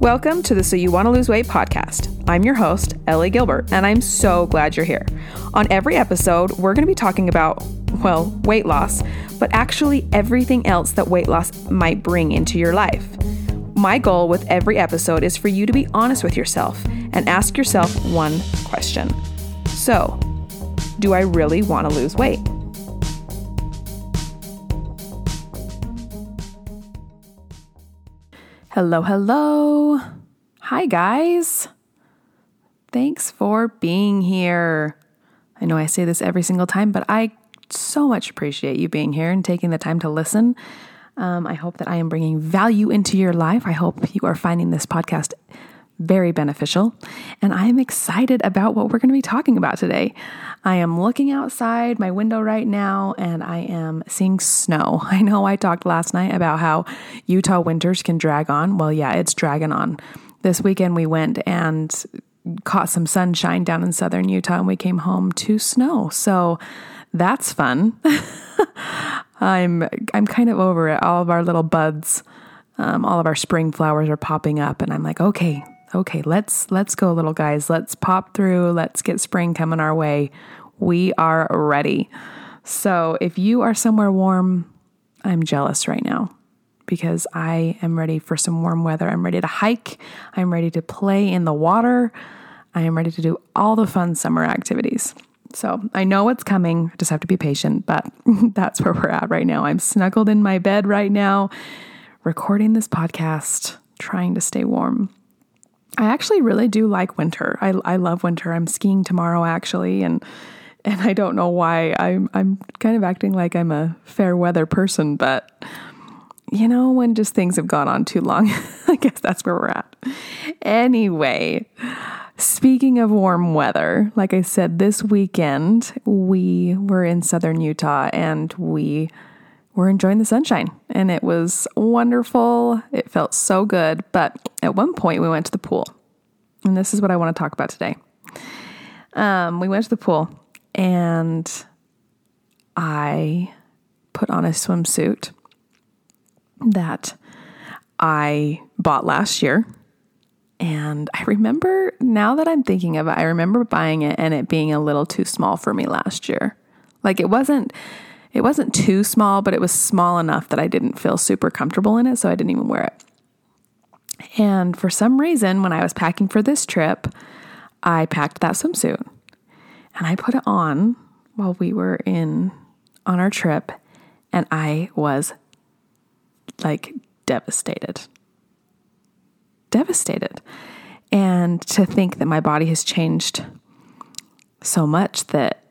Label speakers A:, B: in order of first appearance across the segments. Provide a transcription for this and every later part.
A: Welcome to the So You Want to Lose Weight podcast. I'm your host, Ellie Gilbert, and I'm so glad you're here. On every episode, we're going to be talking about, well, weight loss, but actually everything else that weight loss might bring into your life. My goal with every episode is for you to be honest with yourself and ask yourself one question So, do I really want to lose weight? Hello, hello. Hi, guys. Thanks for being here. I know I say this every single time, but I so much appreciate you being here and taking the time to listen. Um, I hope that I am bringing value into your life. I hope you are finding this podcast very beneficial. And I am excited about what we're going to be talking about today. I am looking outside my window right now and I am seeing snow. I know I talked last night about how Utah winters can drag on. Well, yeah, it's dragging on. This weekend we went and caught some sunshine down in southern Utah and we came home to snow. So that's fun. I'm I'm kind of over it. All of our little buds, um, all of our spring flowers are popping up, and I'm like, okay, okay, let's let's go, little guys. Let's pop through. Let's get spring coming our way. We are ready. So if you are somewhere warm, I'm jealous right now because I am ready for some warm weather. I'm ready to hike. I'm ready to play in the water. I am ready to do all the fun summer activities. So I know it's coming. Just have to be patient, but that's where we're at right now. I'm snuggled in my bed right now, recording this podcast, trying to stay warm. I actually really do like winter. I, I love winter. I'm skiing tomorrow actually, and and I don't know why. I'm I'm kind of acting like I'm a fair weather person, but you know, when just things have gone on too long, I guess that's where we're at. Anyway, speaking of warm weather, like I said, this weekend we were in southern Utah and we were enjoying the sunshine and it was wonderful. It felt so good. But at one point, we went to the pool. And this is what I want to talk about today. Um, we went to the pool and I put on a swimsuit that I bought last year. And I remember, now that I'm thinking of it, I remember buying it and it being a little too small for me last year. Like it wasn't it wasn't too small, but it was small enough that I didn't feel super comfortable in it, so I didn't even wear it. And for some reason, when I was packing for this trip, I packed that swimsuit and I put it on while we were in on our trip, and I was like devastated. Devastated. And to think that my body has changed so much that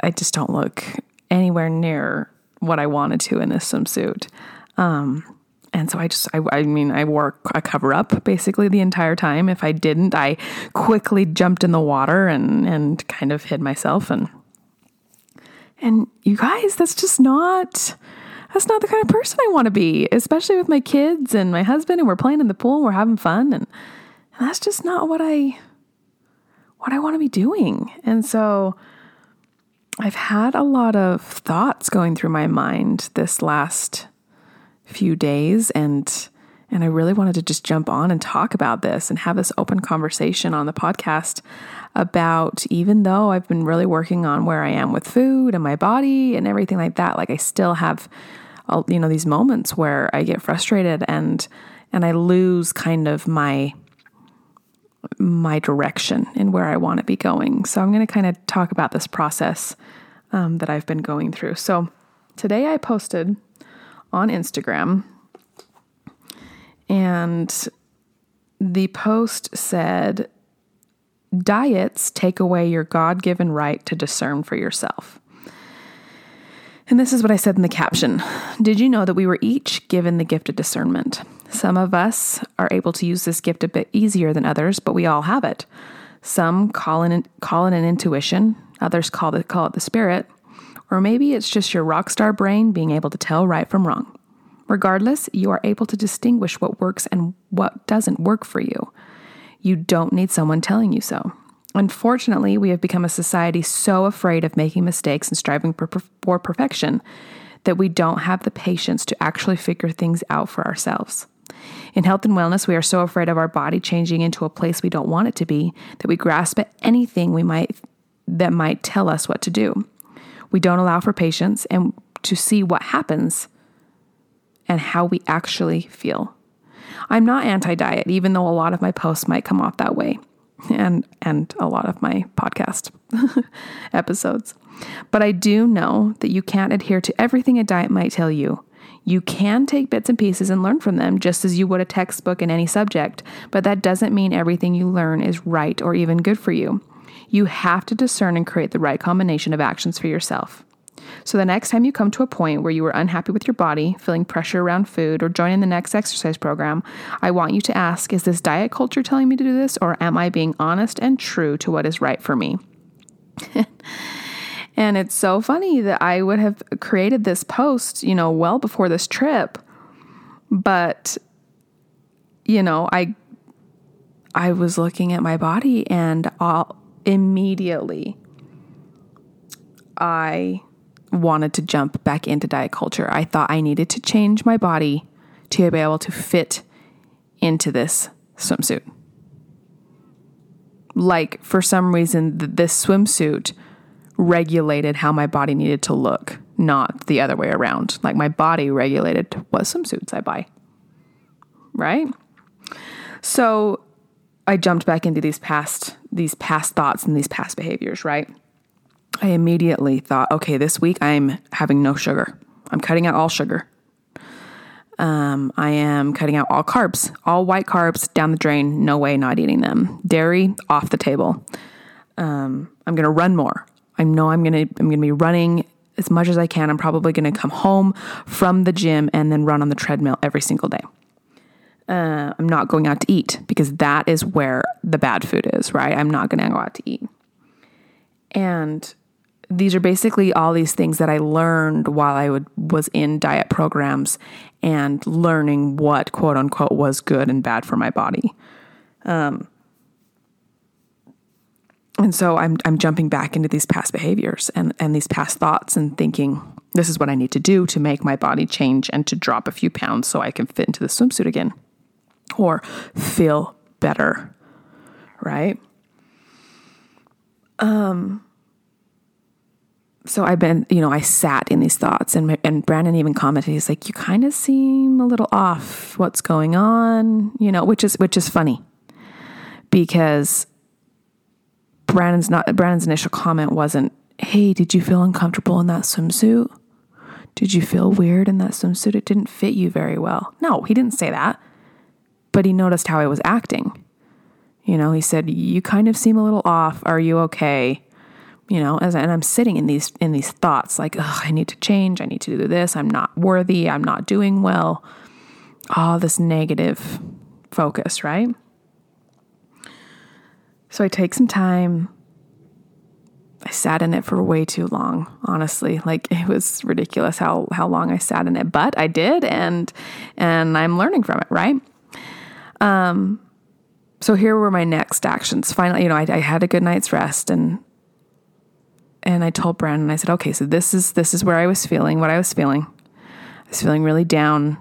A: I just don't look anywhere near what I wanted to in this swimsuit. Um, and so I just, I, I, mean, I wore a cover up basically the entire time. If I didn't, I quickly jumped in the water and, and kind of hid myself. And, and you guys, that's just not, that's not the kind of person I want to be, especially with my kids and my husband. And we're playing in the pool and we're having fun. And, and that's just not what I, what I want to be doing. And so, I've had a lot of thoughts going through my mind this last few days and and I really wanted to just jump on and talk about this and have this open conversation on the podcast about even though I've been really working on where I am with food and my body and everything like that like I still have you know these moments where I get frustrated and and I lose kind of my my direction and where I want to be going. So I'm going to kind of talk about this process um, that I've been going through. So today I posted on Instagram, and the post said, Diets take away your God given right to discern for yourself. And this is what I said in the caption Did you know that we were each given the gift of discernment? Some of us are able to use this gift a bit easier than others, but we all have it. Some call it, call it an intuition, others call it, call it the spirit, or maybe it's just your rock star brain being able to tell right from wrong. Regardless, you are able to distinguish what works and what doesn't work for you. You don't need someone telling you so. Unfortunately, we have become a society so afraid of making mistakes and striving for, for perfection that we don't have the patience to actually figure things out for ourselves. In health and wellness, we are so afraid of our body changing into a place we don't want it to be that we grasp at anything we might that might tell us what to do. We don't allow for patience and to see what happens and how we actually feel. I'm not anti-diet even though a lot of my posts might come off that way and and a lot of my podcast episodes. But I do know that you can't adhere to everything a diet might tell you. You can take bits and pieces and learn from them just as you would a textbook in any subject, but that doesn't mean everything you learn is right or even good for you. You have to discern and create the right combination of actions for yourself. So, the next time you come to a point where you are unhappy with your body, feeling pressure around food, or joining the next exercise program, I want you to ask Is this diet culture telling me to do this, or am I being honest and true to what is right for me? And it's so funny that I would have created this post, you know, well before this trip. But you know, I I was looking at my body and all immediately I wanted to jump back into diet culture. I thought I needed to change my body to be able to fit into this swimsuit. Like, for some reason, this swimsuit regulated how my body needed to look, not the other way around. Like my body regulated what swimsuits I buy. Right? So I jumped back into these past these past thoughts and these past behaviors, right? I immediately thought, okay, this week I'm having no sugar. I'm cutting out all sugar. Um, I am cutting out all carbs, all white carbs down the drain. No way, not eating them. Dairy off the table. Um, I'm going to run more. I know I'm gonna I'm gonna be running as much as I can. I'm probably gonna come home from the gym and then run on the treadmill every single day. Uh, I'm not going out to eat because that is where the bad food is, right? I'm not gonna go out to eat. And these are basically all these things that I learned while I would, was in diet programs and learning what quote unquote was good and bad for my body. Um, and so I'm I'm jumping back into these past behaviors and and these past thoughts and thinking this is what I need to do to make my body change and to drop a few pounds so I can fit into the swimsuit again or feel better. Right? Um so I've been, you know, I sat in these thoughts and and Brandon even commented he's like you kind of seem a little off what's going on, you know, which is which is funny. Because Brandon's not Brandon's initial comment wasn't, "Hey, did you feel uncomfortable in that swimsuit? Did you feel weird in that swimsuit? It didn't fit you very well." No, he didn't say that. But he noticed how I was acting. You know, he said, "You kind of seem a little off. Are you okay?" You know, as and I'm sitting in these in these thoughts like, "Ugh, I need to change. I need to do this. I'm not worthy. I'm not doing well." All this negative focus, right? So I take some time. I sat in it for way too long, honestly. Like it was ridiculous how how long I sat in it, but I did and and I'm learning from it, right? Um so here were my next actions. Finally, you know, I, I had a good night's rest and and I told Brandon, I said, okay, so this is this is where I was feeling, what I was feeling. I was feeling really down.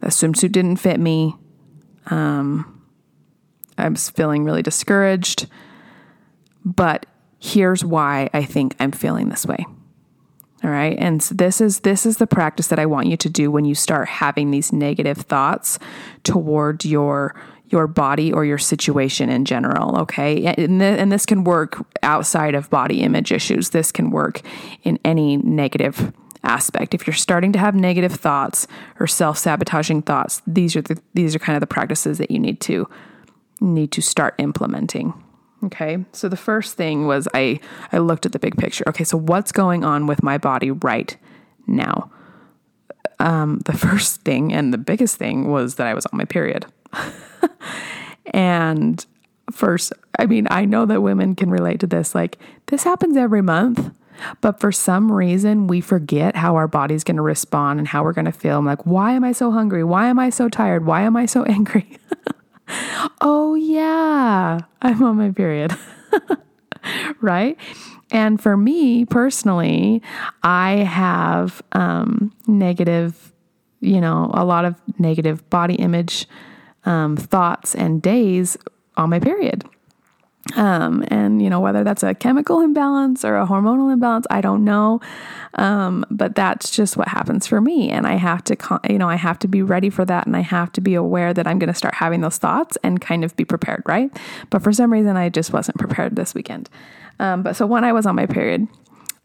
A: The swimsuit didn't fit me. Um, I was feeling really discouraged. But here's why I think I'm feeling this way. All right? And so this is this is the practice that I want you to do when you start having these negative thoughts toward your your body or your situation in general, okay? And, th- and this can work outside of body image issues. This can work in any negative aspect. If you're starting to have negative thoughts or self-sabotaging thoughts, these are the these are kind of the practices that you need to need to start implementing. Okay. So the first thing was I I looked at the big picture. Okay, so what's going on with my body right now? Um, the first thing and the biggest thing was that I was on my period. and first, I mean, I know that women can relate to this. Like, this happens every month, but for some reason, we forget how our body's going to respond and how we're going to feel. I'm like, why am I so hungry? Why am I so tired? Why am I so angry? Oh, yeah, I'm on my period. right? And for me personally, I have um, negative you know, a lot of negative body image um, thoughts and days on my period. Um, and you know whether that's a chemical imbalance or a hormonal imbalance, I don't know. Um, but that's just what happens for me, and I have to, you know, I have to be ready for that, and I have to be aware that I'm going to start having those thoughts and kind of be prepared, right? But for some reason, I just wasn't prepared this weekend. Um, but so when I was on my period,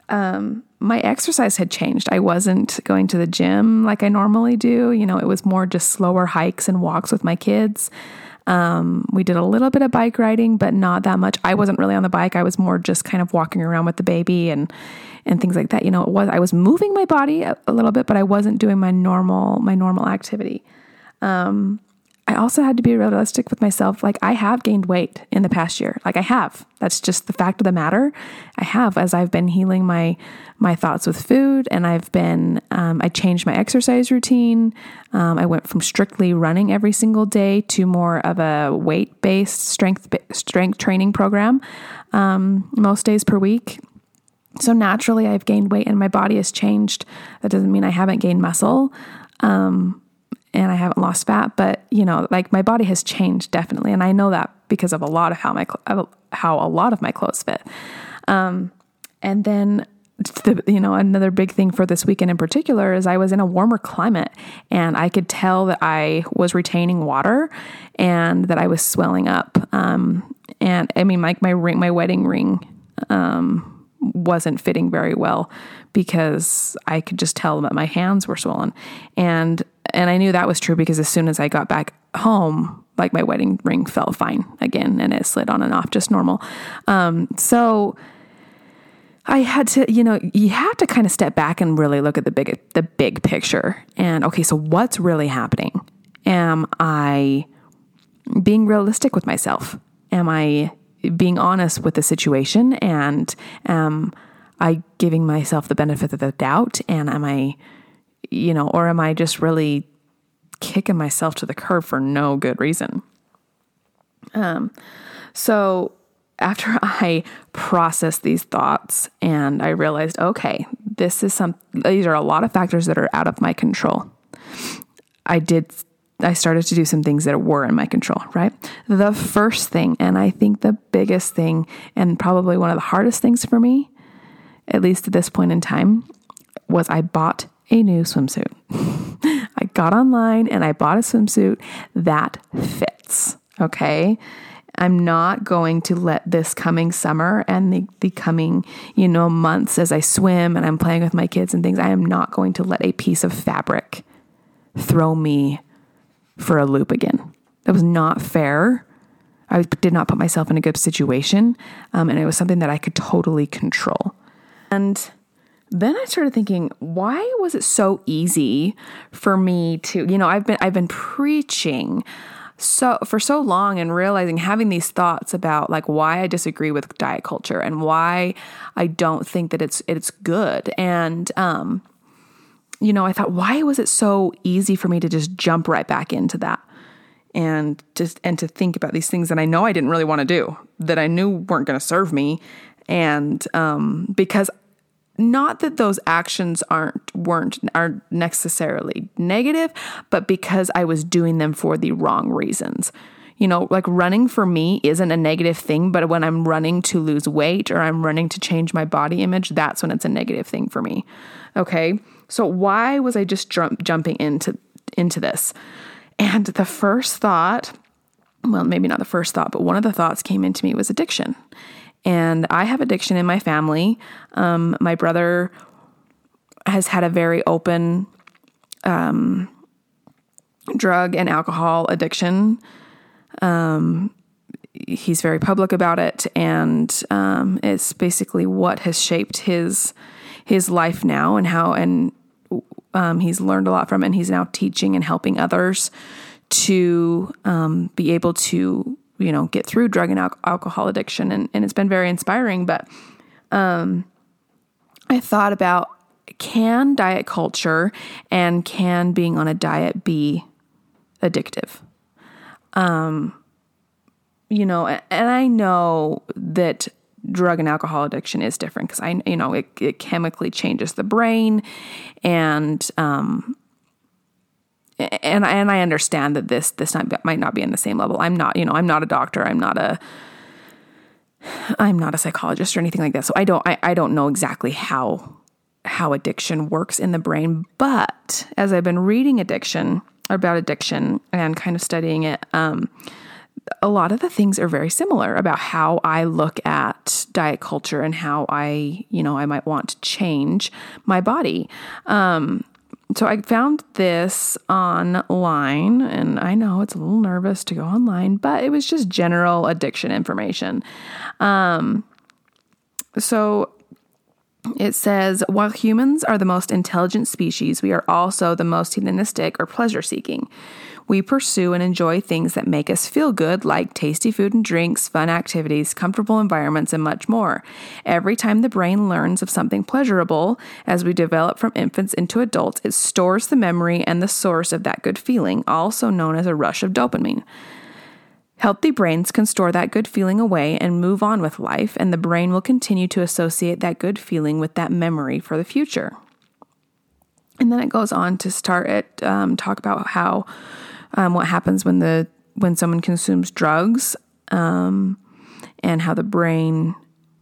A: um, my exercise had changed. I wasn't going to the gym like I normally do. You know, it was more just slower hikes and walks with my kids. Um, we did a little bit of bike riding, but not that much. I wasn't really on the bike. I was more just kind of walking around with the baby and and things like that. You know, it was I was moving my body a, a little bit, but I wasn't doing my normal my normal activity. Um, I also had to be realistic with myself. Like, I have gained weight in the past year. Like, I have. That's just the fact of the matter. I have, as I've been healing my my thoughts with food, and I've been. Um, I changed my exercise routine. Um, I went from strictly running every single day to more of a weight based strength strength training program um, most days per week. So naturally, I've gained weight, and my body has changed. That doesn't mean I haven't gained muscle. Um, and I haven't lost fat, but you know, like my body has changed definitely, and I know that because of a lot of how my how a lot of my clothes fit. Um, and then the, you know another big thing for this weekend in particular is I was in a warmer climate and I could tell that I was retaining water and that I was swelling up. Um, and I mean, like my, ring, my wedding ring. Um, wasn't fitting very well because I could just tell that my hands were swollen. And and I knew that was true because as soon as I got back home, like my wedding ring fell fine again and it slid on and off just normal. Um, so I had to, you know, you have to kind of step back and really look at the big the big picture. And okay, so what's really happening? Am I being realistic with myself? Am I being honest with the situation and am I giving myself the benefit of the doubt and am I you know or am I just really kicking myself to the curb for no good reason um so after I processed these thoughts and I realized okay this is some these are a lot of factors that are out of my control I did I started to do some things that were in my control, right? The first thing, and I think the biggest thing, and probably one of the hardest things for me, at least at this point in time, was I bought a new swimsuit. I got online and I bought a swimsuit that fits, okay? I'm not going to let this coming summer and the, the coming, you know, months as I swim and I'm playing with my kids and things, I am not going to let a piece of fabric throw me for a loop again. That was not fair. I did not put myself in a good situation, um, and it was something that I could totally control. And then I started thinking, why was it so easy for me to, you know, I've been I've been preaching so for so long and realizing having these thoughts about like why I disagree with diet culture and why I don't think that it's it's good and um you know, I thought, why was it so easy for me to just jump right back into that? And just and to think about these things that I know I didn't really want to do, that I knew weren't going to serve me, and um, because not that those actions aren't weren't aren't necessarily negative, but because I was doing them for the wrong reasons. You know, like running for me isn't a negative thing, but when I'm running to lose weight or I'm running to change my body image, that's when it's a negative thing for me. Okay? So why was I just jump, jumping into into this? And the first thought, well, maybe not the first thought, but one of the thoughts came into me was addiction. And I have addiction in my family. Um, my brother has had a very open um, drug and alcohol addiction. Um, he's very public about it, and um, it's basically what has shaped his his life now and how and um, he's learned a lot from it and he's now teaching and helping others to um, be able to you know get through drug and al- alcohol addiction and, and it's been very inspiring but um, i thought about can diet culture and can being on a diet be addictive? Um you know and i know that drug and alcohol addiction is different because I, you know, it, it chemically changes the brain and, um, and and I understand that this this not, might not be in the same level. I'm not, you know, I'm not a doctor. I'm not a I'm not a psychologist or anything like that. So I don't I, I don't know exactly how how addiction works in the brain. But as I've been reading addiction about addiction and kind of studying it, um, a lot of the things are very similar about how I look at diet culture and how I, you know, I might want to change my body. Um, so I found this online, and I know it's a little nervous to go online, but it was just general addiction information. Um, so it says, while humans are the most intelligent species, we are also the most hedonistic or pleasure seeking. We pursue and enjoy things that make us feel good, like tasty food and drinks, fun activities, comfortable environments, and much more. Every time the brain learns of something pleasurable, as we develop from infants into adults, it stores the memory and the source of that good feeling, also known as a rush of dopamine. Healthy brains can store that good feeling away and move on with life, and the brain will continue to associate that good feeling with that memory for the future. And then it goes on to start it, um, talk about how um, what happens when the when someone consumes drugs um, and how the brain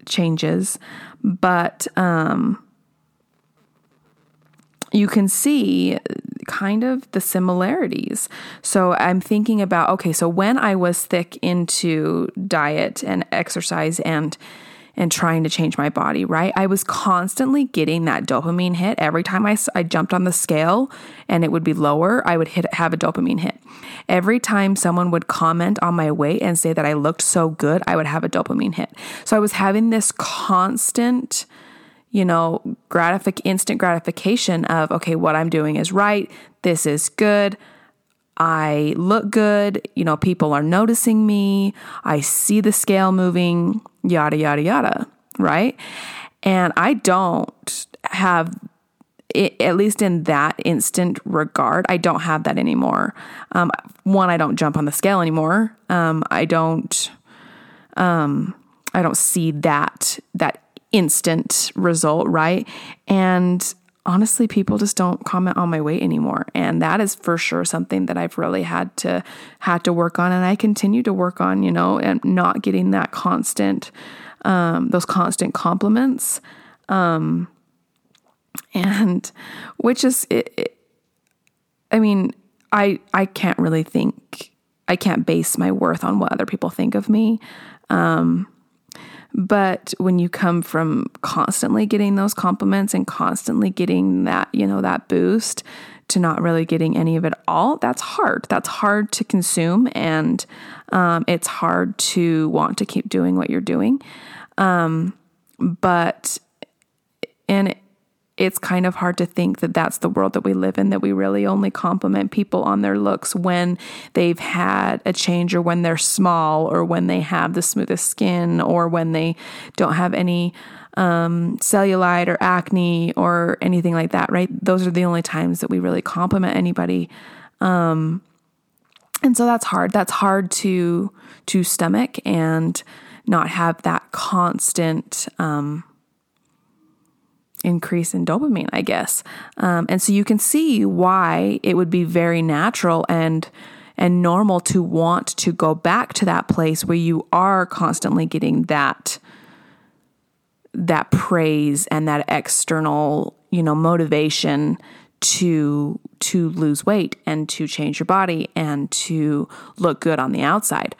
A: changes, but um, you can see kind of the similarities. So I'm thinking about okay, so when I was thick into diet and exercise and and trying to change my body, right? I was constantly getting that dopamine hit. Every time I, I jumped on the scale and it would be lower, I would hit have a dopamine hit. Every time someone would comment on my weight and say that I looked so good, I would have a dopamine hit. So I was having this constant you know, gratific instant gratification of okay, what I'm doing is right. This is good. I look good, you know, people are noticing me. I see the scale moving, yada yada yada, right? And I don't have at least in that instant regard, I don't have that anymore. Um, one, I don't jump on the scale anymore. Um, I don't, um, I don't see that that instant result, right? And honestly, people just don't comment on my weight anymore. And that is for sure something that I've really had to had to work on and I continue to work on, you know, and not getting that constant um, those constant compliments. Um, and which is it, it, I mean, I I can't really think I can't base my worth on what other people think of me. Um, but when you come from constantly getting those compliments and constantly getting that, you know, that boost to not really getting any of it all, that's hard. That's hard to consume and um, it's hard to want to keep doing what you're doing. Um, but, and it's kind of hard to think that that's the world that we live in, that we really only compliment people on their looks when they've had a change or when they're small or when they have the smoothest skin or when they don't have any um, cellulite or acne or anything like that, right? Those are the only times that we really compliment anybody. Um, and so that's hard. That's hard to to stomach and not have that constant um, increase in dopamine, I guess. Um, and so you can see why it would be very natural and and normal to want to go back to that place where you are constantly getting that that praise and that external, you know, motivation to to lose weight and to change your body and to look good on the outside.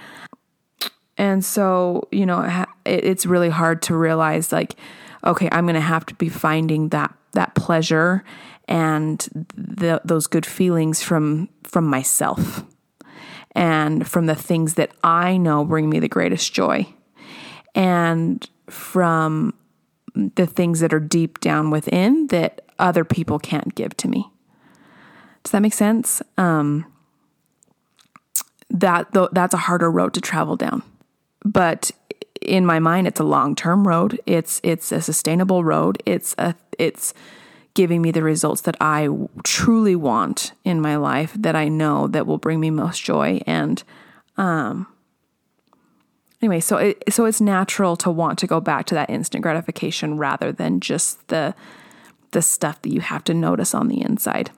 A: And so, you know, it's really hard to realize like okay, I'm going to have to be finding that that pleasure and the, those good feelings from from myself and from the things that I know bring me the greatest joy and from the things that are deep down within that other people can't give to me. Does that make sense? Um, that that's a harder road to travel down. But in my mind it's a long-term road. It's it's a sustainable road. It's a it's giving me the results that I truly want in my life that I know that will bring me most joy and um anyway, so it so it's natural to want to go back to that instant gratification rather than just the the stuff that you have to notice on the inside.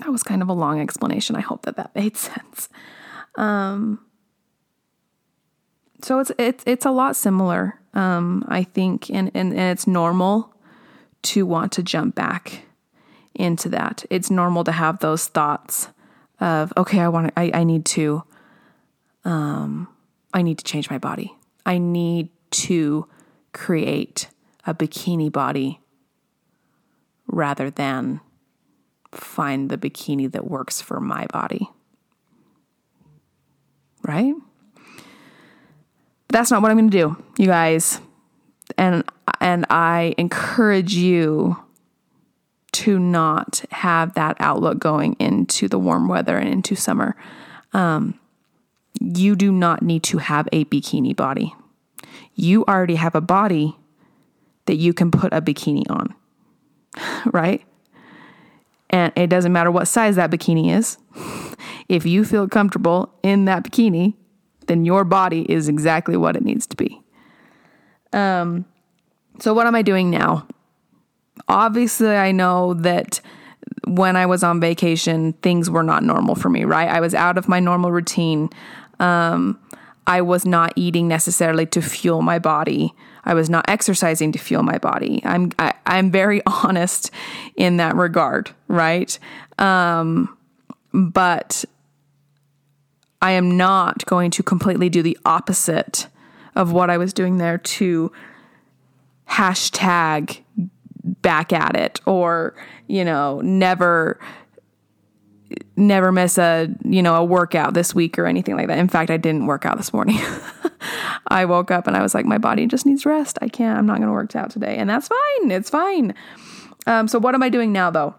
A: that was kind of a long explanation. I hope that that made sense. Um, so it's it's it's a lot similar, um, I think, and, and and it's normal to want to jump back into that. It's normal to have those thoughts of okay, I want I I need to, um, I need to change my body. I need to create a bikini body rather than find the bikini that works for my body. Right? That's not what I'm going to do, you guys. And and I encourage you to not have that outlook going into the warm weather and into summer. Um, you do not need to have a bikini body. You already have a body that you can put a bikini on, right? And it doesn't matter what size that bikini is. If you feel comfortable in that bikini, then your body is exactly what it needs to be. Um, so, what am I doing now? Obviously, I know that when I was on vacation, things were not normal for me, right? I was out of my normal routine. Um, I was not eating necessarily to fuel my body. I was not exercising to fuel my body. I'm I, am i am very honest in that regard, right? Um, but I am not going to completely do the opposite of what I was doing there to hashtag back at it or, you know, never never miss a you know a workout this week or anything like that. In fact i didn't work out this morning. I woke up and i was like my body just needs rest. I can't i'm not going to work out today. And that's fine. It's fine. Um, so what am i doing now though?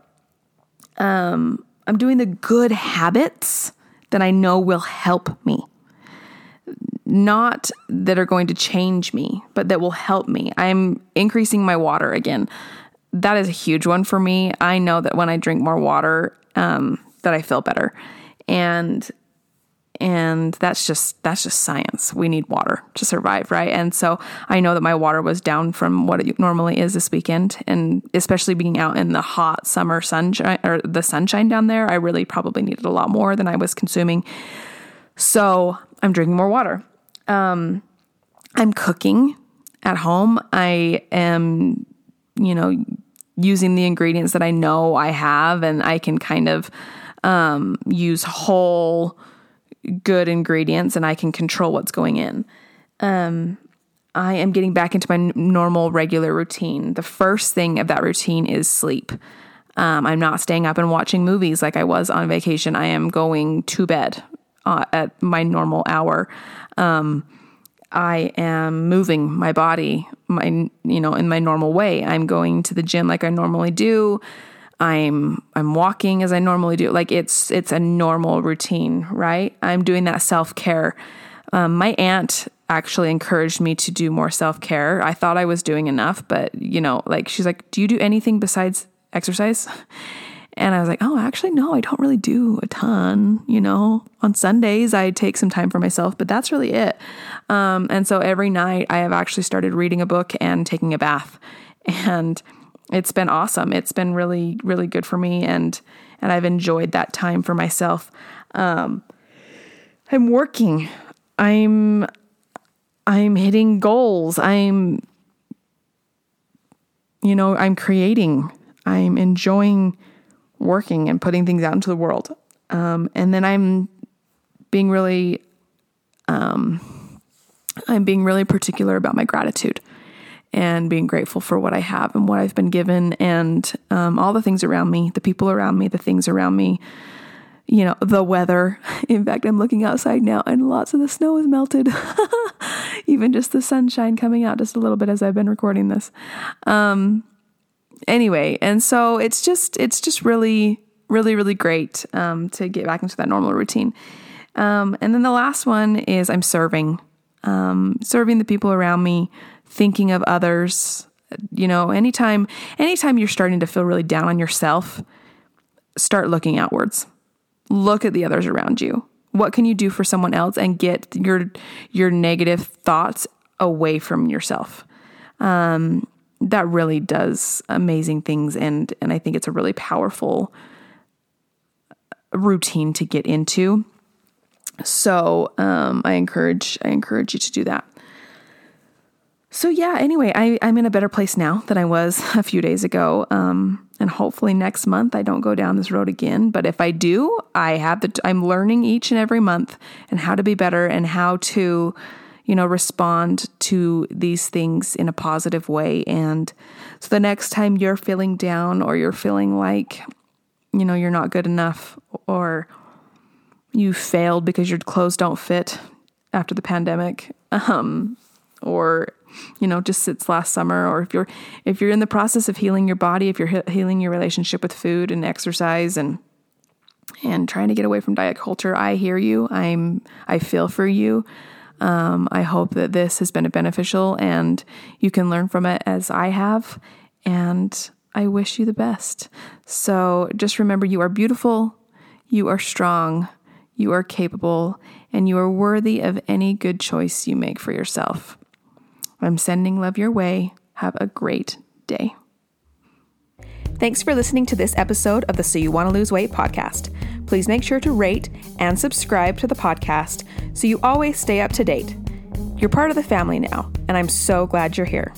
A: Um, i'm doing the good habits that I know will help me. Not that are going to change me, but that will help me. I'm increasing my water again. That is a huge one for me. I know that when I drink more water, um, that I feel better, and and that's just that's just science. We need water to survive right? And so i know that my water was down from what it normally is this weekend. And especially being out in the hot summer sunshine or the sunshine down there i really probably needed a lot more than i was consuming. So i'm drinking more water. Um, i'm cooking at home. I am you know using the ingredients that i know i have and i can kind of um, use whole good ingredients and I can control what's going in. Um, I am getting back into my n- normal, regular routine. The first thing of that routine is sleep. Um, I'm not staying up and watching movies like I was on vacation. I am going to bed uh, at my normal hour. Um, I am moving my body, my you know, in my normal way. I'm going to the gym like I normally do. I'm I'm walking as I normally do. Like it's it's a normal routine, right? I'm doing that self care. Um, my aunt actually encouraged me to do more self care. I thought I was doing enough, but you know, like she's like, "Do you do anything besides exercise?" And I was like, "Oh, actually, no, I don't really do a ton. You know, on Sundays I take some time for myself, but that's really it." Um, and so every night I have actually started reading a book and taking a bath, and it's been awesome. It's been really, really good for me, and and I've enjoyed that time for myself. Um, I'm working. I'm I'm hitting goals. I'm you know, I'm creating. I'm enjoying working and putting things out into the world. Um, and then I'm being really um, I'm being really particular about my gratitude and being grateful for what I have and what I've been given and um, all the things around me, the people around me, the things around me, you know, the weather. In fact, I'm looking outside now and lots of the snow is melted. Even just the sunshine coming out just a little bit as I've been recording this. Um, anyway, and so it's just, it's just really, really, really great um, to get back into that normal routine. Um, and then the last one is I'm serving, um, serving the people around me, thinking of others. You know, anytime anytime you're starting to feel really down on yourself, start looking outwards. Look at the others around you. What can you do for someone else and get your your negative thoughts away from yourself? Um, that really does amazing things, and and I think it's a really powerful routine to get into. So um, I encourage I encourage you to do that. So yeah, anyway, I, I'm in a better place now than I was a few days ago. Um, and hopefully next month I don't go down this road again. But if I do, I have the I'm learning each and every month and how to be better and how to, you know, respond to these things in a positive way. And so the next time you're feeling down or you're feeling like, you know, you're not good enough or you failed because your clothes don't fit after the pandemic, um, or you know just since last summer or if you're if you're in the process of healing your body if you're he- healing your relationship with food and exercise and and trying to get away from diet culture i hear you. I'm i feel for you. Um, i hope that this has been beneficial and you can learn from it as i have and i wish you the best. So just remember you are beautiful you are strong you are capable and you are worthy of any good choice you make for yourself I'm sending love your way. Have a great day. Thanks for listening to this episode of the So You Want to Lose Weight podcast. Please make sure to rate and subscribe to the podcast so you always stay up to date. You're part of the family now, and I'm so glad you're here.